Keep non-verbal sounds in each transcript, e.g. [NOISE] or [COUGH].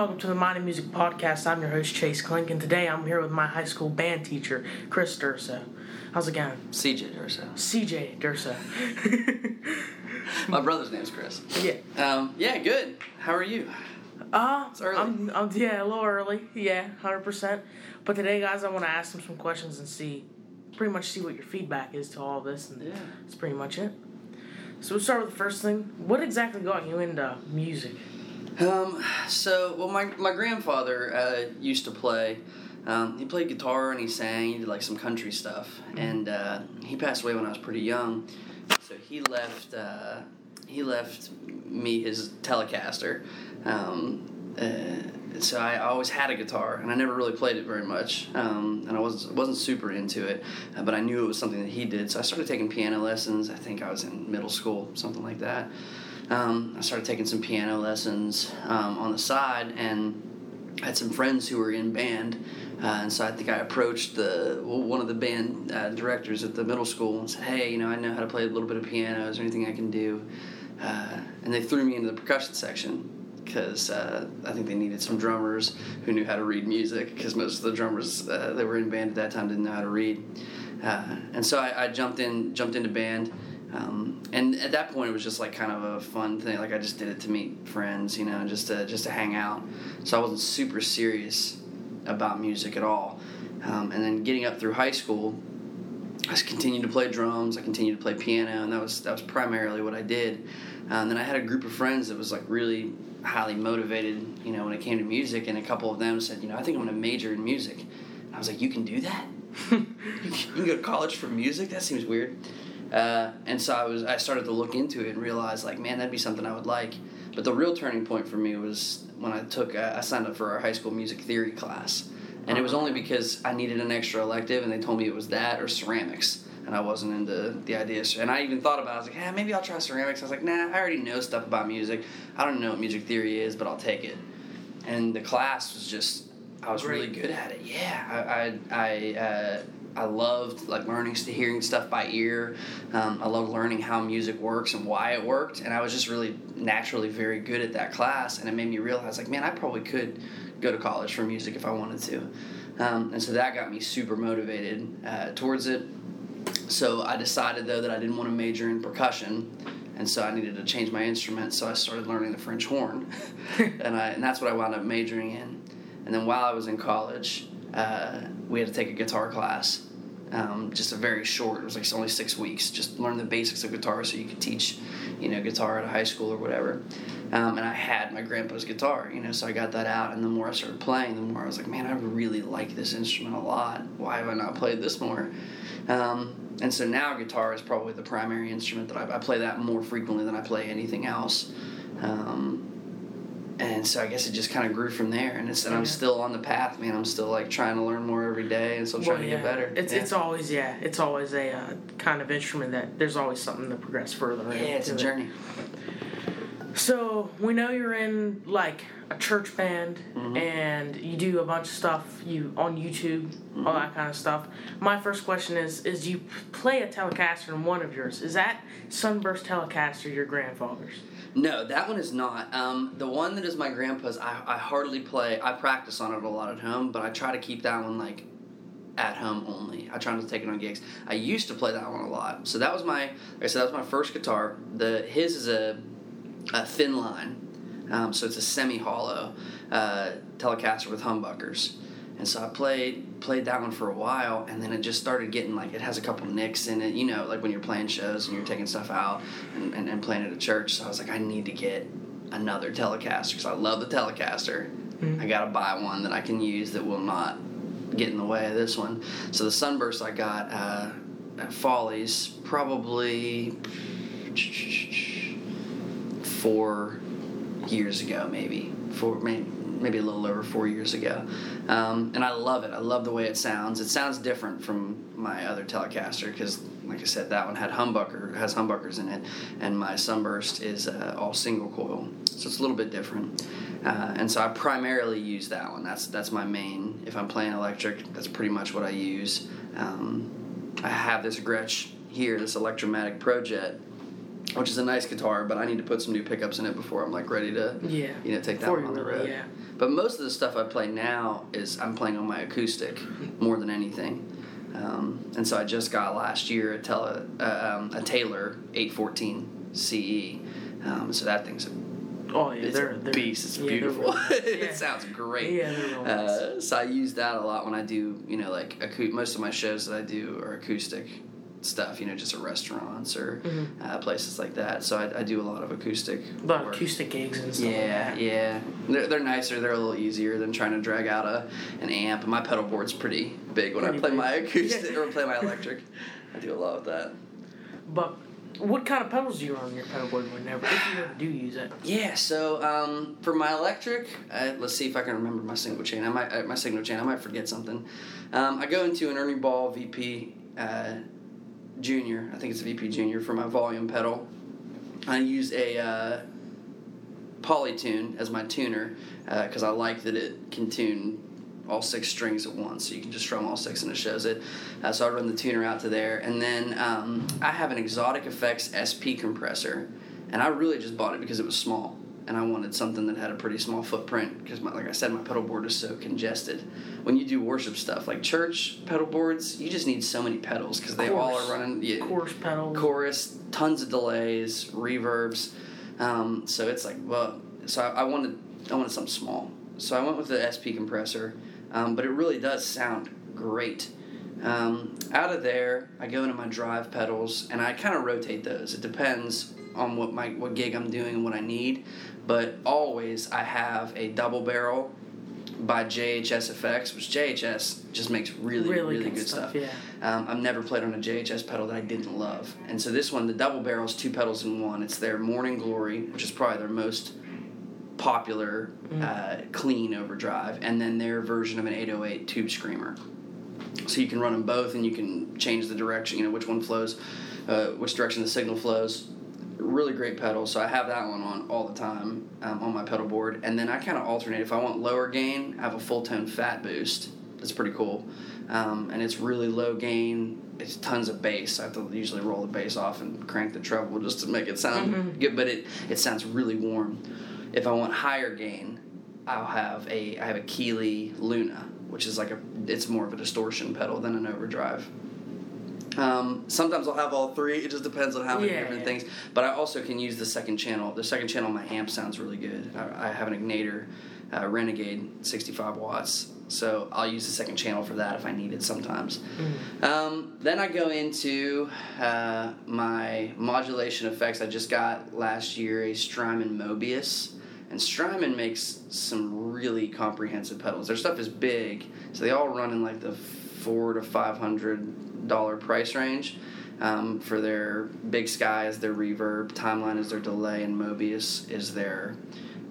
welcome to the Mind of Music Podcast. I'm your host Chase Klink, and today I'm here with my high school band teacher, Chris Durso. How's it going? CJ Durso. CJ Durso. [LAUGHS] My brother's name's Chris. yeah. Um, yeah, good. How are you? Uh, It's early. I'm, I'm, yeah, a little early. Yeah, 100%. But today, guys, I want to ask them some questions and see, pretty much see what your feedback is to all this, and Yeah. that's pretty much it. So we'll start with the first thing. What exactly got you into music? Um, so, well, my, my grandfather uh, used to play. Um, he played guitar and he sang. He did like some country stuff, and uh, he passed away when I was pretty young. So he left. Uh, he left me his Telecaster. Um, uh, so I always had a guitar, and I never really played it very much. Um, and I was wasn't super into it, uh, but I knew it was something that he did. So I started taking piano lessons. I think I was in middle school, something like that. Um, I started taking some piano lessons um, on the side, and I had some friends who were in band. Uh, and so I think I approached the one of the band uh, directors at the middle school and said, "Hey, you know, I know how to play a little bit of piano. Is there anything I can do?" Uh, and they threw me into the percussion section because uh, I think they needed some drummers who knew how to read music because most of the drummers uh, that were in band at that time didn't know how to read. Uh, and so I, I jumped in, jumped into band. Um, and at that point, it was just like kind of a fun thing. Like I just did it to meet friends, you know, just to just to hang out. So I wasn't super serious about music at all. Um, and then getting up through high school, I just continued to play drums. I continued to play piano, and that was that was primarily what I did. And then I had a group of friends that was like really highly motivated, you know, when it came to music. And a couple of them said, you know, I think I'm going to major in music. And I was like, you can do that? [LAUGHS] you can go to college for music? That seems weird. Uh, and so I was I started to look into it and realized like, man, that'd be something I would like. But the real turning point for me was when I took uh, I signed up for our high school music theory class, and it was only because I needed an extra elective, and they told me it was that or ceramics, and I wasn't into the idea. And I even thought about it. I was like, yeah, maybe I'll try ceramics. I was like, nah, I already know stuff about music. I don't know what music theory is, but I'll take it. And the class was just I was really good at it. Yeah, I I I, uh, I loved like learning, hearing stuff by ear. Um, I loved learning how music works and why it worked, and I was just really naturally very good at that class. And it made me realize like, man, I probably could go to college for music if I wanted to. Um, and so that got me super motivated uh, towards it. So I decided though that I didn't want to major in percussion, and so I needed to change my instrument. So I started learning the French horn, [LAUGHS] and I and that's what I wound up majoring in. And then while I was in college, uh, we had to take a guitar class, um, just a very short. It was like only six weeks. Just learn the basics of guitar so you could teach, you know, guitar at a high school or whatever. Um, and I had my grandpa's guitar, you know, so I got that out. And the more I started playing, the more I was like, man, I really like this instrument a lot. Why have I not played this more? Um, and so now guitar is probably the primary instrument that I, I play that more frequently than I play anything else. Um, and so I guess it just kind of grew from there, and it's and I'm still on the path, man. I'm still like trying to learn more every day, and still trying Well, to yeah. get better. It's yeah. it's always yeah, it's always a uh, kind of instrument that there's always something to progress further. yeah, it's a it. journey. So we know you're in like a church band Mm-hmm. and you do a bunch of stuff you on YouTube, Mm-hmm. all that kind of stuff. My first question is: Is you play a Telecaster in one of yours? Is that Sunburst Telecaster your grandfather's? No, that one is not. Um, the one that is my grandpa's, I, I hardly play. I practice on it a lot at home, but I try to keep that one like at home only. I try not to take it on gigs. I used to play that one a lot. So that was my, like I said, that was my first guitar. The his is a, a thin line, um, so it's a semi hollow uh, Telecaster with humbuckers. And so I played played that one for a while, and then it just started getting like it has a couple nicks in it, you know, like when you're playing shows and you're taking stuff out and, and, and playing at a church. So I was like, I need to get another Telecaster because I love the Telecaster. I gotta buy one that I can use that will not get in the way of this one. So the Sunburst I got uh, at Follies probably four years ago, maybe four, maybe, maybe a little over four years ago, um, and I love it. I love the way it sounds. It sounds different from my other Telecaster because, like I said, that one had humbucker has humbuckers in it, and my Sunburst is uh, all single coil, so it's a little bit different. Uh, and so I primarily use that one. That's that's my main. If I'm playing electric, that's pretty much what I use. Um, I have this Gretsch here, this Electromatic Pro Jet, which is a nice guitar, but I need to put some new pickups in it before I'm like ready to Yeah. you know take that Before one on the road. yeah. But most of the stuff I play now is I'm playing on my acoustic more than anything. Um, and so I just got last year a, tele, uh, um, a Taylor 814 CE. Um, so that thing's a, Oh yeah, it's they're, a they're beast. It's yeah, beautiful. nice. [LAUGHS] it sounds great. Yeah, they're real nice. Uh, so I use that a lot when I do, you know, like acou- most of my shows that I do are acoustic stuff, you know, just at restaurants or Mhm. uh, places like that. So I, I do a lot of acoustic. A lot of acoustic gigs and stuff. Yeah, like yeah. They're, they're nicer. They're a little easier than trying to drag out a an amp. My pedal board's pretty big when Pretty I play big. my acoustic or play my [LAUGHS] electric. I do a lot of that. But what kind of pedals do you run on your pedal board whenever if you ever do use it? Yeah. So um, for my electric, uh, let's see if I can remember my single chain. I might uh, my signal chain. I might forget something. Um, I go into an Ernie Ball VP uh, Junior. I think it's a VP Junior for my volume pedal. I use a uh, Polytune as my tuner because I like that it can tune all six strings at once, so you can just strum all six and it shows it. Uh, so I run the tuner out to there, and then um, I have an Xotic Effects SP compressor, and I really just bought it because it was small, and I wanted something that had a pretty small footprint because, like I said, my pedal board is so congested. When you do worship stuff like church pedal boards, you just need so many pedals because they all are running. Yeah, Chorus pedals. chorus, tons of delays, reverbs. Um, so it's like, well, so I, I wanted, I wanted something small. So I went with the SP compressor, um, but it really does sound great. Um, out of there, I go into my drive pedals and I kind of rotate those. It depends on what my what gig I'm doing and what I need, but always I have a double barrel by JHS Effects, which JHS just makes really really, good, stuff. Yeah. Um, I've never played on a JHS pedal that I didn't love. And so this one, the double barrel's two pedals in one. It's their Morning Glory, which is probably their most popular uh, clean overdrive, and then their version of an 808 Tube Screamer. So you can run them both, and you can change the direction. You know which one flows, uh, which direction the signal flows. Really great pedal. So I have that one on all the time um, on my pedal board, and then I kind of alternate. If I want lower gain, I have a Fulltone fat boost. That's pretty cool, um, and it's really low gain. It's tons of bass. I have to usually roll the bass off and crank the treble just to make it sound Mhm. good, but it it sounds really warm. If I want higher gain, I'll have a I have a Keeley Luna, which is like a it's more of a distortion pedal than an overdrive. Um, sometimes I'll have all three. It just depends on how many Yeah, different yeah. things. But I also can use the second channel. The second channel, my amp sounds really good. I, I have an Egnater uh, Renegade, 65 watts. So I'll use the second channel for that if I need it sometimes. Mm-hmm. Um, then I go into uh, my modulation effects. I just got last year a Strymon Mobius. And Strymon makes some really comprehensive pedals. Their stuff is big, so they all run in like the four to five hundred dollar price range. Um, for their Big Sky is their reverb, Timeline is their delay, and Mobius is their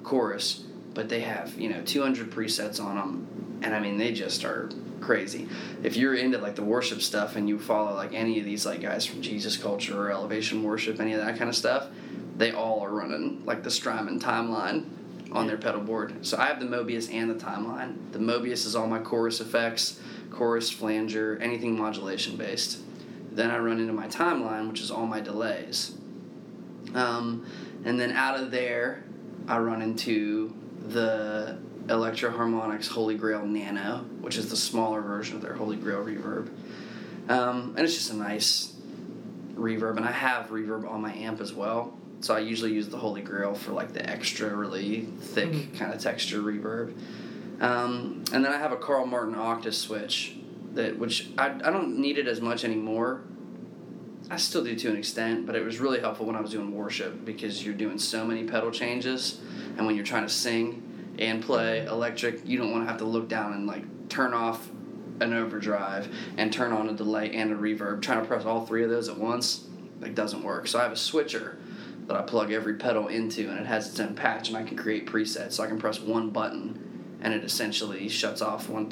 chorus. But they have you know 200 presets on them, and I mean they just are crazy. If you're into like the worship stuff and you follow like any of these like guys from Jesus Culture or Elevation Worship, any of that kind of stuff, they all are running like the Strymon timeline on their pedal board. So I have the Mobius and the timeline. The Mobius is all my chorus effects, chorus, flanger, anything modulation based. Then I run into my timeline, which is all my delays. Um, and then out of there, I run into the Electro Harmonix Holy Grail Nano, which is the smaller version of their Holy Grail reverb. Um, and it's just a nice reverb, and I have reverb on my amp as well. So I usually use the Holy Grail for like the extra, really thick Mhm. kind of texture reverb. Um, and then I have a Carl Martin Octa switch that which I, I don't need it as much anymore. I still do to an extent, but it was really helpful when I was doing worship because you're doing so many pedal changes, and when you're trying to sing and play electric, you don't want to have to look down and like turn off an overdrive and turn on a delay and a reverb. Trying to press all three of those at once like doesn't work. So I have a switcher that I plug every pedal into, and it has its own patch, and I can create presets. So I can press one button, and it essentially shuts off one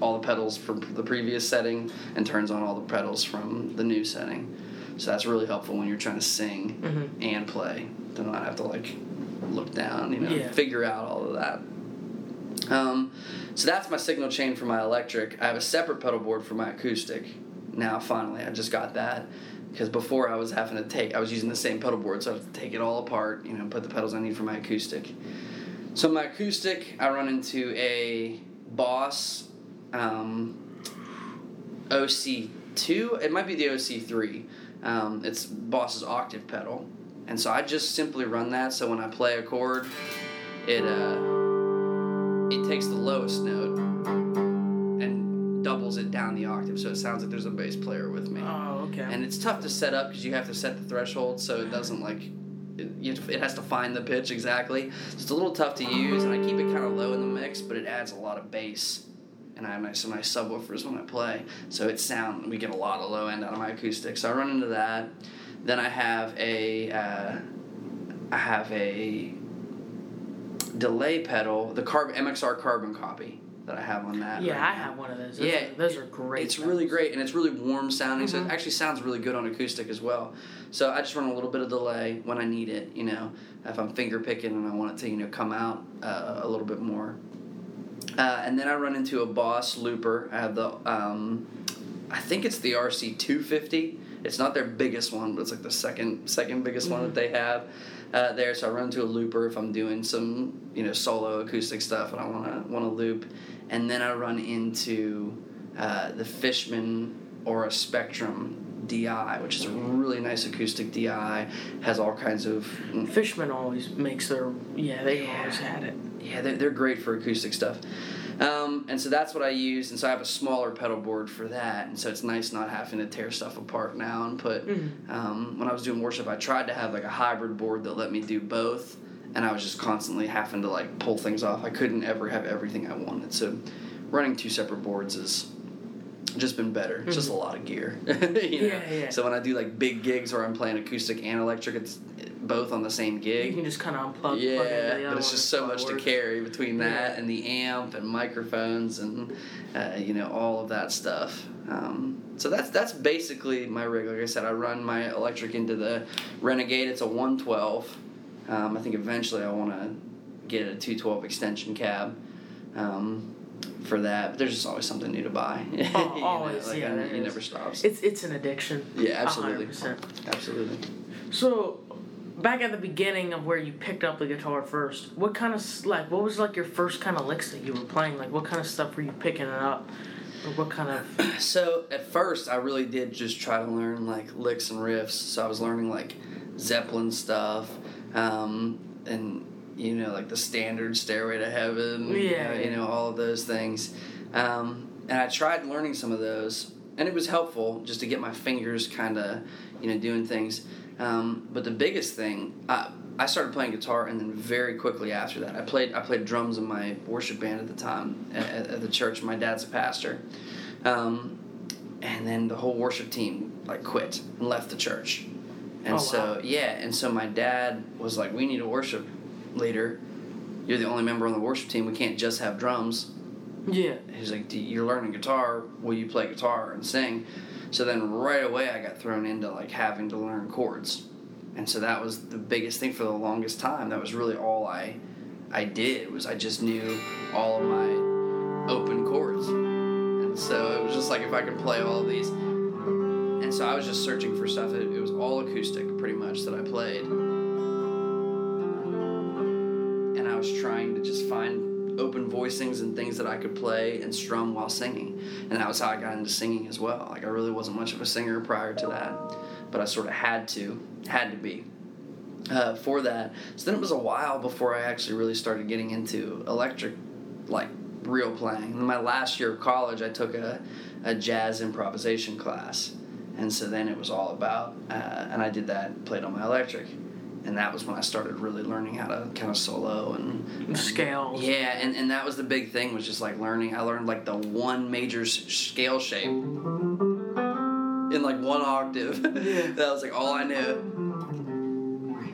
all the pedals from the previous setting and turns on all the pedals from the new setting. So that's really helpful when you're trying to sing Mhm. and play to not have to like look down, you know, Yeah. figure out all of that. Um, so that's my signal chain for my electric. I have a separate pedal board for my acoustic. Now, finally, I just got that. because before I was having to take, I was using the same pedal board, so I have to take it all apart, you know, put the pedals I need for my acoustic. So my acoustic, I run into a Boss um, OC2. It might be the OC3. Um, it's Boss's octave pedal, and so I just simply run that. So when I play a chord, it uh, it takes the lowest note and doubles it down the octave, so it sounds like there's a bass player with me. Oh, okay. And it's tough to set up because you have to set the threshold so it doesn't like it, it has to find the pitch exactly. So it's a little tough to use, and I keep it kind of low in the mix, but it adds a lot of bass. And I have nice, some nice subwoofers when I play, so it sound we get a lot of low end out of my acoustic. So I run into that. Then I have a uh, I have a delay pedal, the carb MXR carbon copy that I have on that. yeah, right I now. have one of those. Those Yeah, are, those are great. It's really great and it's really warm sounding, so Mhm. it actually sounds really good on acoustic as well. So I just run a little bit of delay when I need it, you know, if I'm finger picking and I want it to, you know, come out uh, a little bit more. Uh, and then I run into a Boss looper. I have the, um, I think it's the RC two fifty. It's not their biggest one, but it's like the second second biggest one that they have uh, there. So I run into a looper if I'm doing some you know solo acoustic stuff and I want to want to loop, and then I run into uh, the Fishman Aura Spectrum DI, which is a really nice acoustic DI. Has all kinds of Fishman always makes their yeah they've Yeah. always had it. yeah, they're, they're great for acoustic stuff. Um, and so that's what I use, and so I have a smaller pedal board for that, and so it's nice not having to tear stuff apart now and put. Mhm. Um, when I was doing worship, I tried to have like a hybrid board that let me do both, and I was just constantly having to like pull things off. I couldn't ever have everything I wanted, so running two separate boards is just been better. It's just a lot of gear. [LAUGHS] [LAUGHS] you know? Mm-hmm. Yeah, yeah. So when I do like big gigs where I'm playing acoustic and electric, it's both on the same gig. You can just kind of unplug. plug into Yeah, but it's just so how it much to carry between that Yeah. and the amp and microphones and uh, you know all of that stuff. Um, so that's that's basically my rig. Like I said, I run my electric into the Renegade. It's a 112. Um, I think eventually I want to get a 212 extension cab. Um, for that, but there's just always something new to buy. [LAUGHS] You know, Oh, always, like, yeah, it never stops. It's it's an addiction. yeah, absolutely, 100%. absolutely. So, back at the beginning of where you picked up the guitar first, what kind of like what was like your first kind of licks that you were playing? Like what kind of stuff were you picking it up? Or what kind of [CLEARS THROAT] So at first, I really did just try to learn like licks and riffs. So I was learning like Zeppelin stuff, um, and you know like the standard Stairway to Heaven. Yeah, uh, you know all of those things. Um, and I tried learning some of those, and it was helpful just to get my fingers kind of you know doing things. Um, but the biggest thing, I, I started playing guitar, and then very quickly after that, I played I played drums in my worship band at the time at, at the church. My dad's a pastor, um, and then the whole worship team like quit and left the church. And Oh, so wow. yeah, and so my dad was like, "We need a worship leader. You're the only member on the worship team. We can't just have drums." yeah. He's like, "Do- "You're learning guitar. Will you play guitar and sing?" So then right away I got thrown into like having to learn chords, and so that was the biggest thing for the longest time. That was really all I, I did was I just knew all of my open chords, and so it was just like if I could play all of these, and so I was just searching for stuff. It, it was all acoustic pretty much that I played, was trying to just find open voicings and things that I could play and strum while singing. And that was how I got into singing as well. Like I really wasn't much of a singer prior to that, but I sort of had to, had to be. Uh, for that, so then it was a while before I actually really started getting into electric, like real playing. In my last year of college, I took a, a jazz improvisation class, and so then it was all about, uh, and I did that, played on my electric, and that was when I started really learning how to kind of solo and, and Scales. Yeah, and, and that was the big thing was just like learning. I learned like the one major scale shape in like one octave. [LAUGHS] Yeah. that was like all I knew.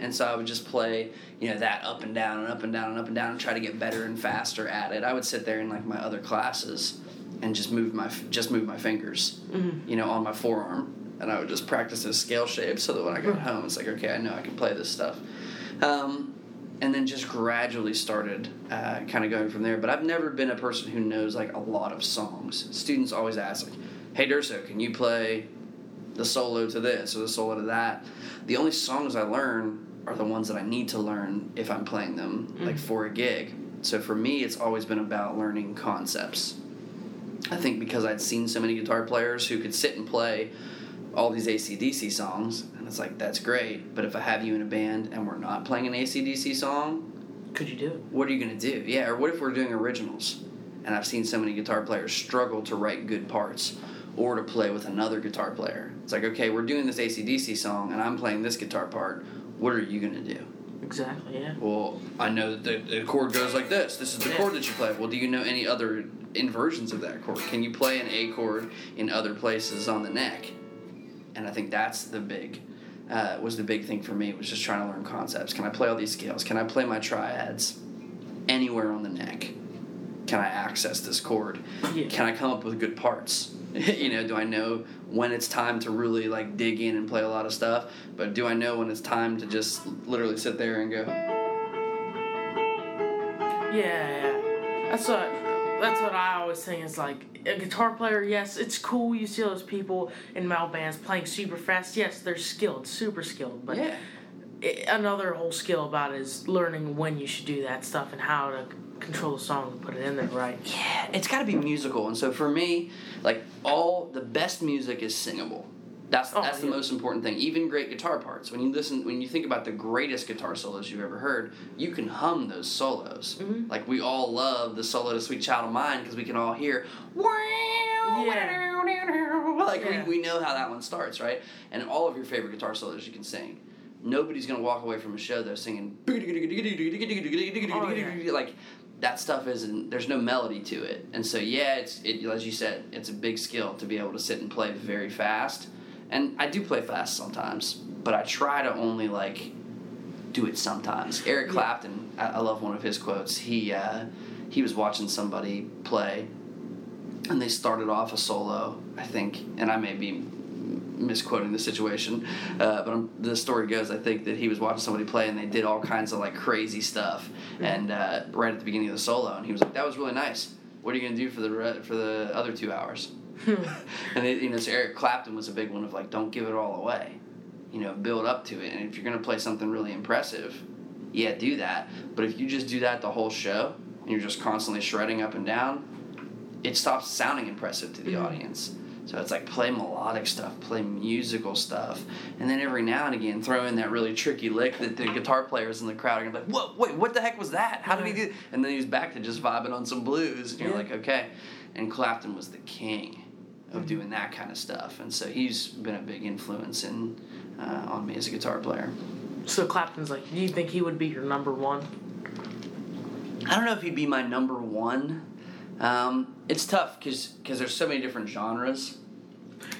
And so I would just play, you know, that up and down and up and down and up and down and try to get better and faster at it. I would sit there in like my other classes and just move my just move my fingers, Mhm. you know, on my forearm, and I would just practice this scale shape so that when I got home, it's like okay, I know I can play this stuff. Um, and then just gradually started uh, kind of going from there. But I've never been a person who knows like a lot of songs. Students always ask like, "Hey Durso, can you play the solo to this or the solo to that. The only songs I learn are the ones that I need to learn if I'm playing them, like for a gig. So for me, it's always been about learning concepts. I think because I'd seen so many guitar players who could sit and play all these AC/DC songs, and it's like, that's great, but if I have you in a band and we're not playing an AC/DC song, Could you do it? what are you going to do? Yeah, or what if we're doing originals? And I've seen so many guitar players struggle to write good parts or to play with another guitar player. It's like, okay, we're doing this AC/DC song and I'm playing this guitar part. What are you going to do? Exactly. Yeah. Well, I know that the, the chord goes like this. This is the Yeah. chord that you play. Well, do you know any other inversions of that chord? Can you play an A chord in other places on the neck? And I think that's the big, uh, was the big thing for me was just trying to learn concepts. Can I play all these scales? Can I play my triads anywhere on the neck? Can I access this chord? Yeah. Can I come up with good parts? [LAUGHS] you know, do I know when it's time to really like dig in and play a lot of stuff? But do I know when it's time to just literally sit there and go? Yeah, yeah. That's what that's what I always think is like a guitar player, yes, it's cool you see those people in metal bands playing super fast. Yes, they're skilled, super skilled, but Yeah. i another whole skill about it is learning when you should do that stuff and how to control the song and put it in there right. Yeah, it's got to be musical, and so for me, like all the best music is singable. That's Oh, that's the yeah. most important thing. Even great guitar parts. When you listen, when you think about the greatest guitar solos you've ever heard, you can hum those solos. Mhm. Like we all love the solo to "Sweet Child of Mine" because we can all hear. Like Yeah. we, we know how that one starts, right? And all of your favorite guitar solos you can sing. Nobody's gonna walk away from a show though singing Oh, yeah. like that stuff isn't there's no melody to it and so yeah it's it as you said it's a big skill to be able to sit and play very fast and i do play fast sometimes but i try to only like do it sometimes. Eric clapton I, I love one of his quotes. He uh, he was watching somebody play and they started off a solo i think and i may be misquoting the situation uh, but I'm, the story goes i think that he was watching somebody play and they did all kinds of like crazy stuff and uh, right at the beginning of the solo and he was like that was really nice. What are you going to do for the re- for the other two hours and it, you know so eric clapton was a big one of like don't give it all away you know build up to it and if you're going to play something really impressive yeah do that but if you just do that the whole show and you're just constantly shredding up and down it stops sounding impressive to the Mhm. audience. So it's like play melodic stuff, play musical stuff, and then every now and again throw in that really tricky lick that the guitar players in the crowd are gonna be like, "Whoa, wait, what the heck was that? How did he do?" And then he's back to just vibing on some blues, and you're Yeah. like, "Okay." And Clapton was the king of Mhm. doing that kind of stuff, and so he's been a big influence in uh, on me as a guitar player. So Clapton's like, do you think he would be your number one? I don't know if he'd be my number one. Um, it's tough because there's so many different genres.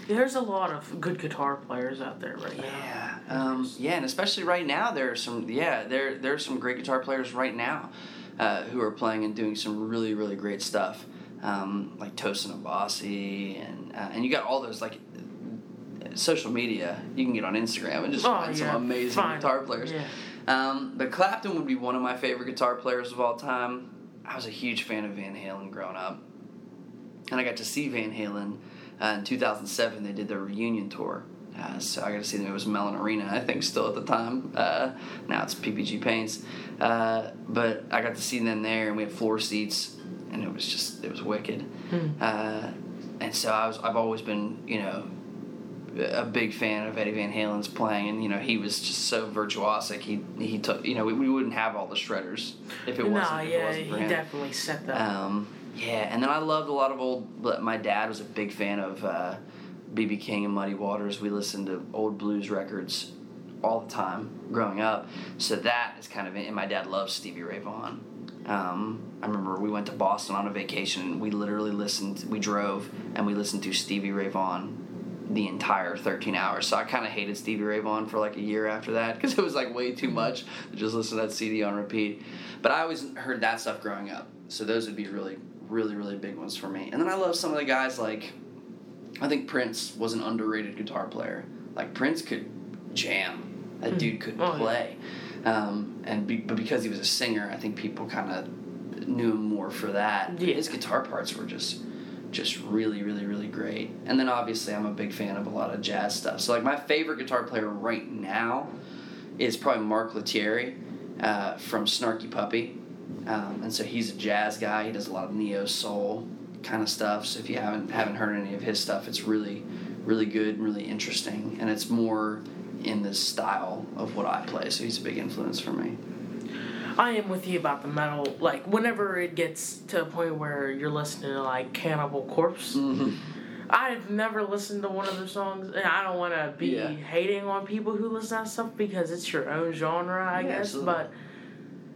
There's a lot of good guitar players out there right now. Yeah, um, yeah, and especially right now, there are some. Yeah, there there are some great guitar players right now uh, who are playing and doing some really really great stuff, um, like Tosin Abasi, and uh, and you got all those like social media. You can get on Instagram and just Oh, find yeah, some amazing fine. guitar players. Yeah. Um, but Clapton would be one of my favorite guitar players of all time. I was a huge fan of Van Halen growing up, and I got to see Van Halen uh, in 2007. They did their reunion tour, uh, so I got to see them. It was Mellon Arena, I think, still at the time. Uh, now it's PPG Paints, uh, but I got to see them there, and we had floor seats, and it was just it was wicked. Hmm. Uh, and so I was I've always been you know a big fan of Eddie Van Halen's playing, and you know he was just so virtuosic. He he took you know we, we wouldn't have all the shredders if it wasn't. If it yeah, wasn't he him. definitely set that. Um, yeah, and then I loved a lot of old. but My dad was a big fan of uh, BB King and Muddy Waters. We listened to old blues records all the time growing up. So that is kind of and my dad loves Stevie Ray Vaughan. Um, I remember we went to Boston on a vacation and we literally listened. We drove and we listened to Stevie Ray Vaughan the entire 13 hours. So I kind of hated Stevie Ray Vaughan for like a year after that because it was like way too much to just listen to that CD on repeat. But I always heard that stuff growing up. So those would be really, really, really big ones for me. And then I love some of the guys like, I think Prince was an underrated guitar player. Like Prince could jam. That Mm. dude could Oh, play. Um, and be, but because he was a singer, I think people kind of knew him more for that. Yeah. His guitar parts were just just really, really, really great. And then obviously, I'm a big fan of a lot of jazz stuff. So, like, my favorite guitar player right now is probably Mark Lettieri uh, from Snarky Puppy. Um, and so he's a jazz guy. He does a lot of neo soul kind of stuff. So if you haven't haven't heard any of his stuff, it's really, really good, and really interesting, and it's more in the style of what I play. So he's a big influence for me. I am with you about the metal. Like whenever it gets to a point where you're listening to like Cannibal Corpse, Mm-hmm. I've never listened to one of their songs, and I don't want to be Yeah. hating on people who listen to that stuff because it's your own genre, I Yeah, guess. absolutely. But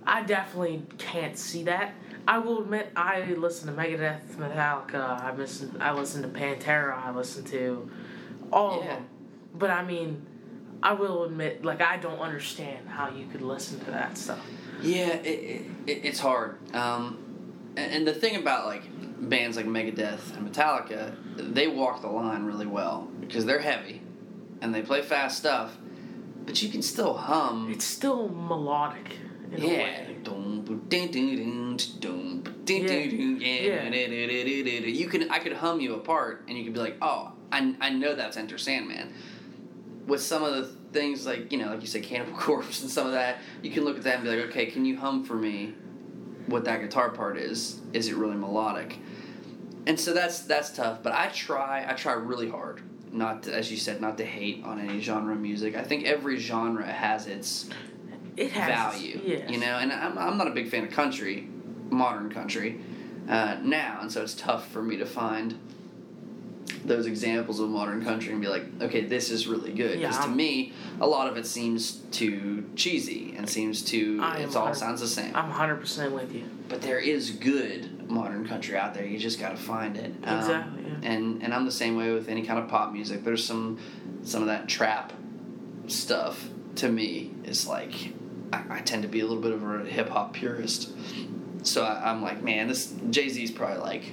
I definitely can't see that. I will admit, I listen to Megadeth, Metallica. I listen, I listen to Pantera. I listen to all of Yeah. them. But I mean, I will admit, like I don't understand how you could listen to that stuff. Yeah, it, it, it, it's hard. Um, and, and the thing about like bands like Megadeth and Metallica, they walk the line really well because they're heavy and they play fast stuff, but you can still hum. It's still melodic Yeah. You can I could hum you a part and you could be like, oh, I, I know that's Enter Sandman. With some of the things like, you know, like you say, Cannibal [LAUGHS] Corpse and some of that, you can look at that and be like, okay, can you hum for me what that guitar part is? Is it really melodic? And so that's that's tough, but I try I try really hard not to, as you said, not to hate on any genre of music. I think every genre has its It has value. Yes. You know, and I'm, I'm not a big fan of country, modern country, uh, now, and so it's tough for me to find those examples of modern country and be like, okay, this is really good. Because Yeah, to me, a lot of it seems too cheesy and seems too. I It's am all sounds the same. I'm hundred percent with you. but there is good modern country out there. You just got to find it. Um, Exactly, yeah. And and I'm the same way with any kind of pop music. There's some some of that trap stuff to me is like I, I tend to be a little bit of a hip hop purist. So I, I'm like, man, this Jay Z's probably like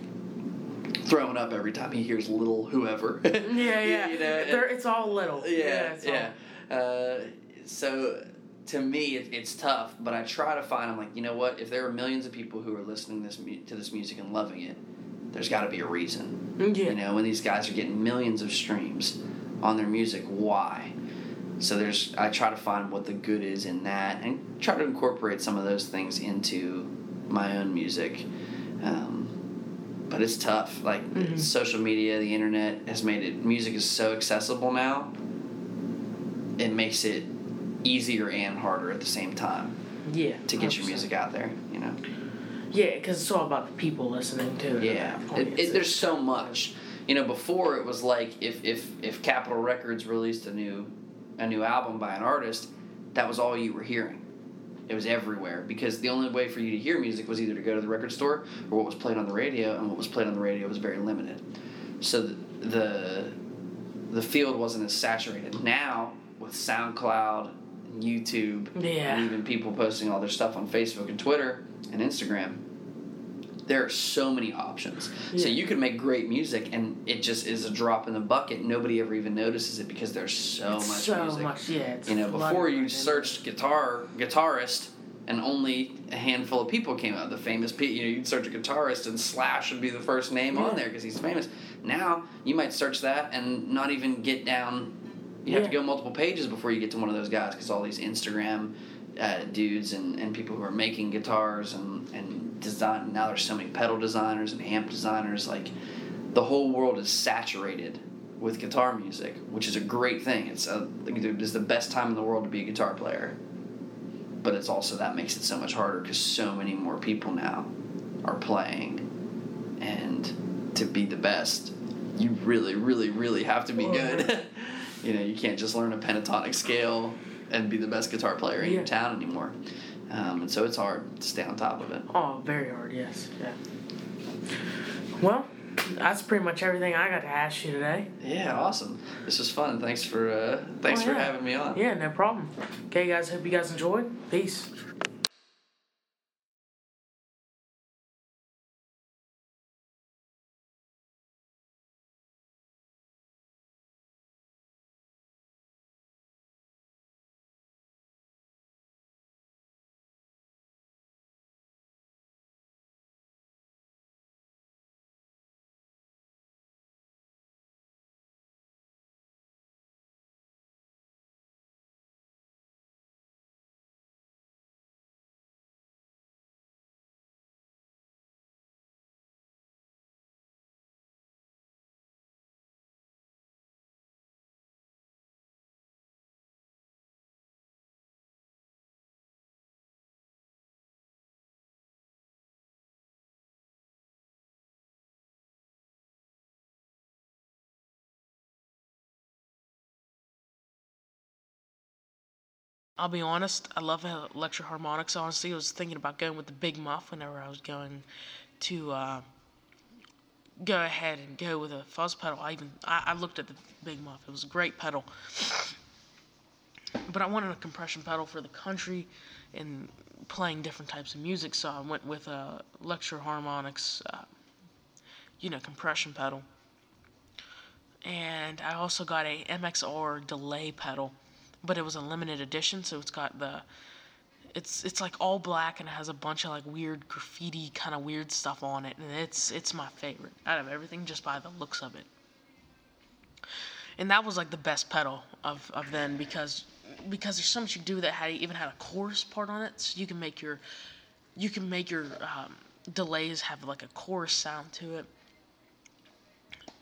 throwing up every time he hears little whoever. [LAUGHS] Yeah, yeah. you know, They're, it's all little. yeah, it's yeah. Uh, so to me, it, it's tough, but I try to find. I'm like, you know what? If there are millions of people who are listening this mu- to this music and loving it, there's got to be a reason. Yeah. You know, when these guys are getting millions of streams on their music, why? So there's. I try to find what the good is in that, and try to incorporate some of those things into my own music. Um, but it's tough. Like Mhm. social media, the internet has made it. Music is so accessible now. It makes it easier and harder at the same time yeah. to get your 100%. music out there. You know. Yeah, because it's all about the people listening to it. Yeah, it, it, there's so much. You know, before it was like if if if Capitol Records released a new a new album by an artist, that was all you were hearing. It was everywhere because the only way for you to hear music was either to go to the record store or what was played on the radio, and what was played on the radio was very limited. So the the, the field wasn't as saturated. Now with SoundCloud, and YouTube, Yeah. and even people posting all their stuff on Facebook and Twitter and Instagram, there are so many options. Yeah. So you can make great music and it just is a drop in the bucket. Nobody ever even notices it because there's so It's much so music. much. Yeah. You know, before you searched guitar guitarist and only a handful of people came out. The famous people, you know, you'd search a guitarist and Slash would be the first name on there because he's famous. Now you might search that and not even get down. You have to go multiple pages before you get to one of those guys because all these Instagram uh, dudes and, and people who are making guitars and, and design. Now there's so many pedal designers and amp designers. Like the whole world is saturated with guitar music, which is a great thing. It's a, it's the best time in the world to be a guitar player. But it's also that makes it so much harder because so many more people now are playing, and to be the best, you really, really, really have to be good. [LAUGHS] you know, you can't just learn a pentatonic scale and be the best guitar player in your town anymore. Um, and so it's hard to stay on top of it. Oh, very hard. Yes. Yeah. Well, that's pretty much everything I got to ask you today. Yeah, awesome. This was fun. Thanks for uh, thanks Oh, for having me on. Yeah, no problem. Okay, guys. Hope you guys enjoyed. Peace. I'll be honest, I love Electro Harmonix. Honestly, I was thinking about going with the Big Muff whenever I was going to uh, go ahead and go with a fuzz pedal. I even I, I looked at the Big Muff. It was a great pedal, but I wanted a compression pedal for the country and playing different types of music. So I went with a Electro Harmonix, uh, you know, compression pedal. And I also got a MXR delay pedal but it was a limited edition, so it's got the it's it's like all black and it has a bunch of like weird graffiti kind of weird stuff on it, and it's it's my favorite out of everything just by the looks of it. And that was like the best pedal of, of then because because there's so much you do that had even had a chorus part on it, so you can make your you can make your um, delays have like a chorus sound to it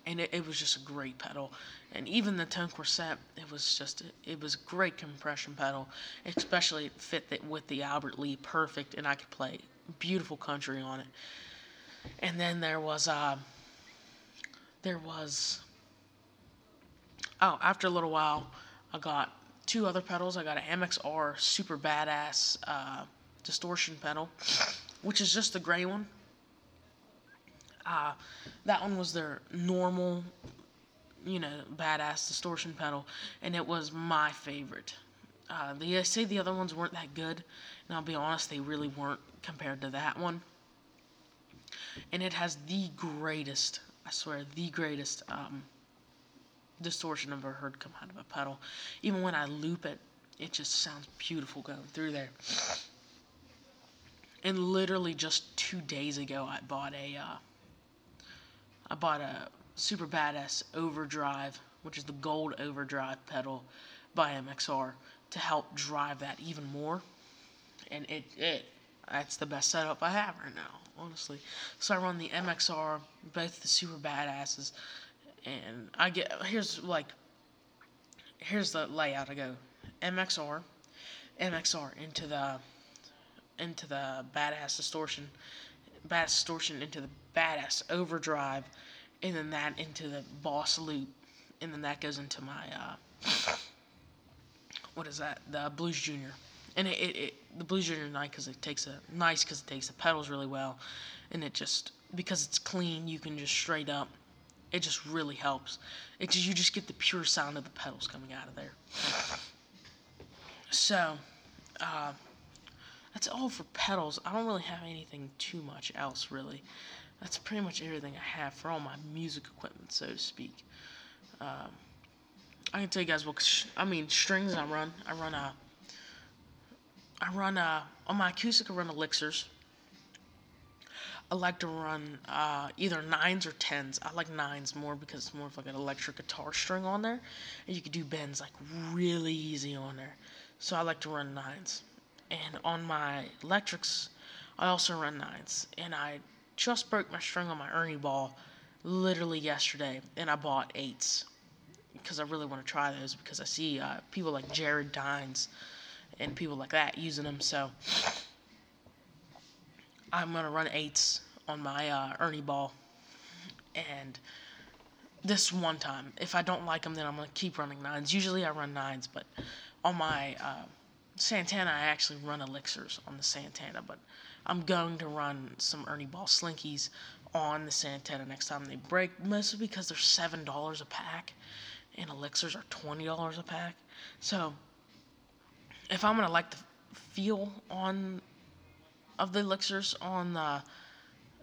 and it, it was just a great pedal. And even the Tone corset, it was just it was a great compression pedal, especially it fit with the Albert Lee perfect, and I could play beautiful country on it. And then there was uh, there was oh after a little while, I got two other pedals. I got an MXR super badass uh, distortion pedal, which is just the gray one uh, that one was their normal, you know, badass distortion pedal, and it was my favorite. Uh, they say the other ones weren't that good, and I'll be honest, they really weren't compared to that one. And it has the greatest, I swear, the greatest um, distortion I've ever heard come out of a pedal. Even when I loop it, it just sounds beautiful going through there. And literally just two days ago, I bought a uh, I bought a super badass overdrive, which is the gold overdrive pedal by MXR to help drive that even more. And it it that's the best setup I have right now, honestly. So I run the MXR, both the super badasses, and I get here's like here's the layout. I go MXR, MXR into the into the badass distortion, badass distortion into the badass overdrive, and then that into the boss loop, and then that goes into my uh, what is that? The Blues Junior, and it, it, it the Blues Junior nice because it takes a nice because it takes the pedals really well, and it just because it's clean, you can just straight up. It just really helps. It just, you just get the pure sound of the pedals coming out of there. So, uh, that's all for pedals. I don't really have anything too much else really that's pretty much everything I have for all my music equipment, so to speak. Um, I can tell you guys what I mean. Strings I run. I run a. I run a on my acoustic. I run elixirs. I like to run uh, either nines or tens. I like nines more because it's more of like an electric guitar string on there, and you can do bends like really easy on there. So I like to run nines. And on my electrics, I also run nines, and I just broke my string on my Ernie ball literally yesterday, and I bought eights because I really want to try those because I see uh, people like Jared Dines and people like that using them. So I'm gonna run eights on my uh, Ernie ball, and this one time, if I don't like them, then I'm gonna keep running nines. Usually I run nines, but on my uh, Santana, I actually run elixirs on the Santana, but I'm going to run some Ernie Ball Slinkies on the Santana next time they break, mostly because they're seven dollars a pack, and elixirs are twenty dollars a pack. So, if I'm gonna like the feel on of the elixirs on the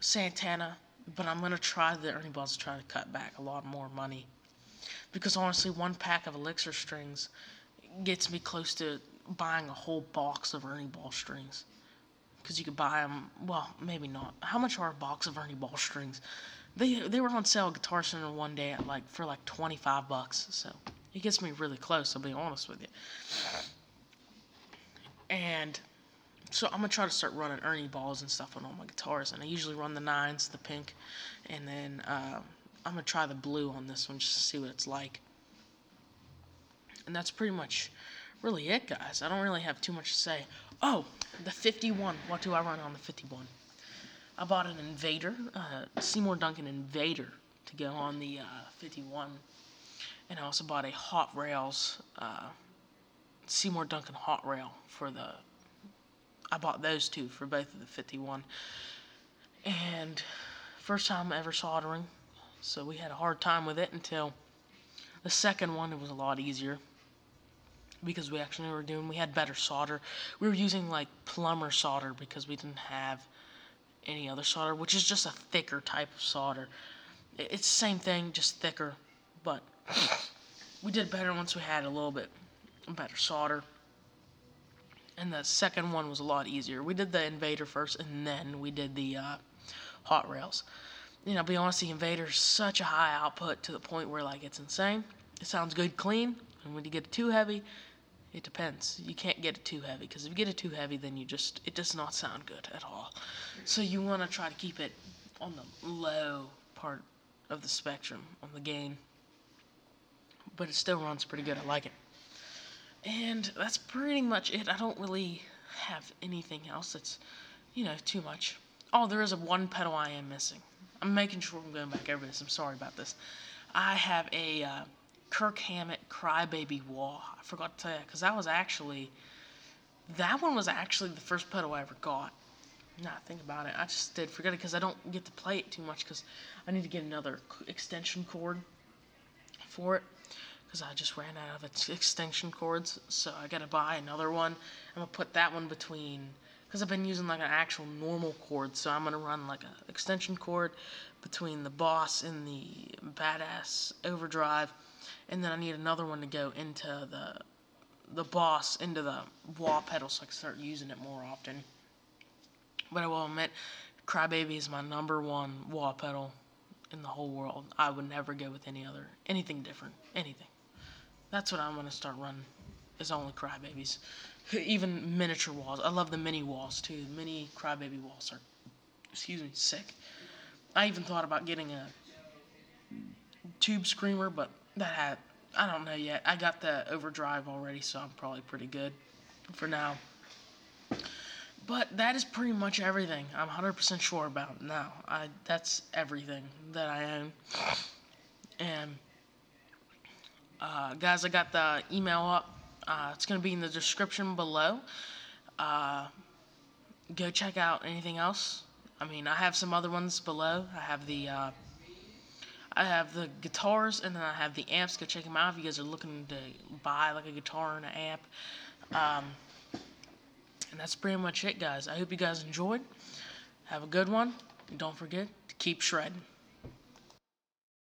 Santana, but I'm gonna try the Ernie Balls to try to cut back a lot more money, because honestly, one pack of elixir strings gets me close to buying a whole box of Ernie Ball strings because you could buy them. Well, maybe not. How much are a box of Ernie Ball strings? They they were on sale at Guitar Center one day at like for like twenty five bucks. So it gets me really close. I'll be honest with you. And so I'm gonna try to start running Ernie balls and stuff on all my guitars. And I usually run the nines, the pink, and then uh, I'm gonna try the blue on this one just to see what it's like. And that's pretty much really it, guys. I don't really have too much to say. Oh, the 51. What do I run on the 51? I bought an Invader, uh, Seymour Duncan Invader, to go on the uh, 51. And I also bought a Hot Rails uh, Seymour Duncan hot rail for the. I bought those two for both of the 51. And first time ever soldering, so we had a hard time with it until the second one. It was a lot easier because we actually were doing we had better solder. We were using like plumber solder because we didn't have any other solder, which is just a thicker type of solder. It's the same thing, just thicker, but we did better once we had a little bit better solder. And the second one was a lot easier. We did the Invader first, and then we did the uh, hot rails. You know, be honest, the invader is such a high output to the point where like it's insane. It sounds good clean, and when you get it too heavy, it depends. You can't get it too heavy because if you get it too heavy, then you just it does not sound good at all. So you want to try to keep it on the low part of the spectrum on the gain, but it still runs pretty good. I like it. And that's pretty much it. I don't really have anything else that's, you know, too much. Oh, there is a one pedal I am missing. I'm making sure I'm going back over this. I'm sorry about this. I have a uh, Kirk Hammett Crybaby Wah. I forgot to tell you because that was actually that one was actually the first pedal I ever got. Now think about it, I just did forget it because I don't get to play it too much because I need to get another extension cord for it because I just ran out of its extension cords. So I gotta buy another one. I'm gonna put that one between because I've been using like an actual normal cord. So I'm gonna run like an extension cord between the Boss and the Badass Overdrive and then I need another one to go into the the boss into the wah pedal so I can start using it more often. But I will admit, Crybaby is my number one wah pedal in the whole world. I would never go with any other anything different. Anything. That's what I'm gonna start running. Is only Crybabies. [LAUGHS] Even miniature wahs. I love the mini wahs too. Mini Crybaby wahs are excuse me, sick. I even thought about getting a tube screamer, but that had I don't know yet. I got the overdrive already, so I'm probably pretty good for now. But that is pretty much everything. I'm 100% sure about now. I that's everything that I own. And uh, guys, I got the email up. Uh, it's gonna be in the description below. Uh, go check out anything else. I mean, I have some other ones below. I have the uh, I have the guitars and then I have the amps. Go check them out if you guys are looking to buy like a guitar and an amp. Um, and that's pretty much it, guys. I hope you guys enjoyed. Have a good one. And don't forget to keep shredding.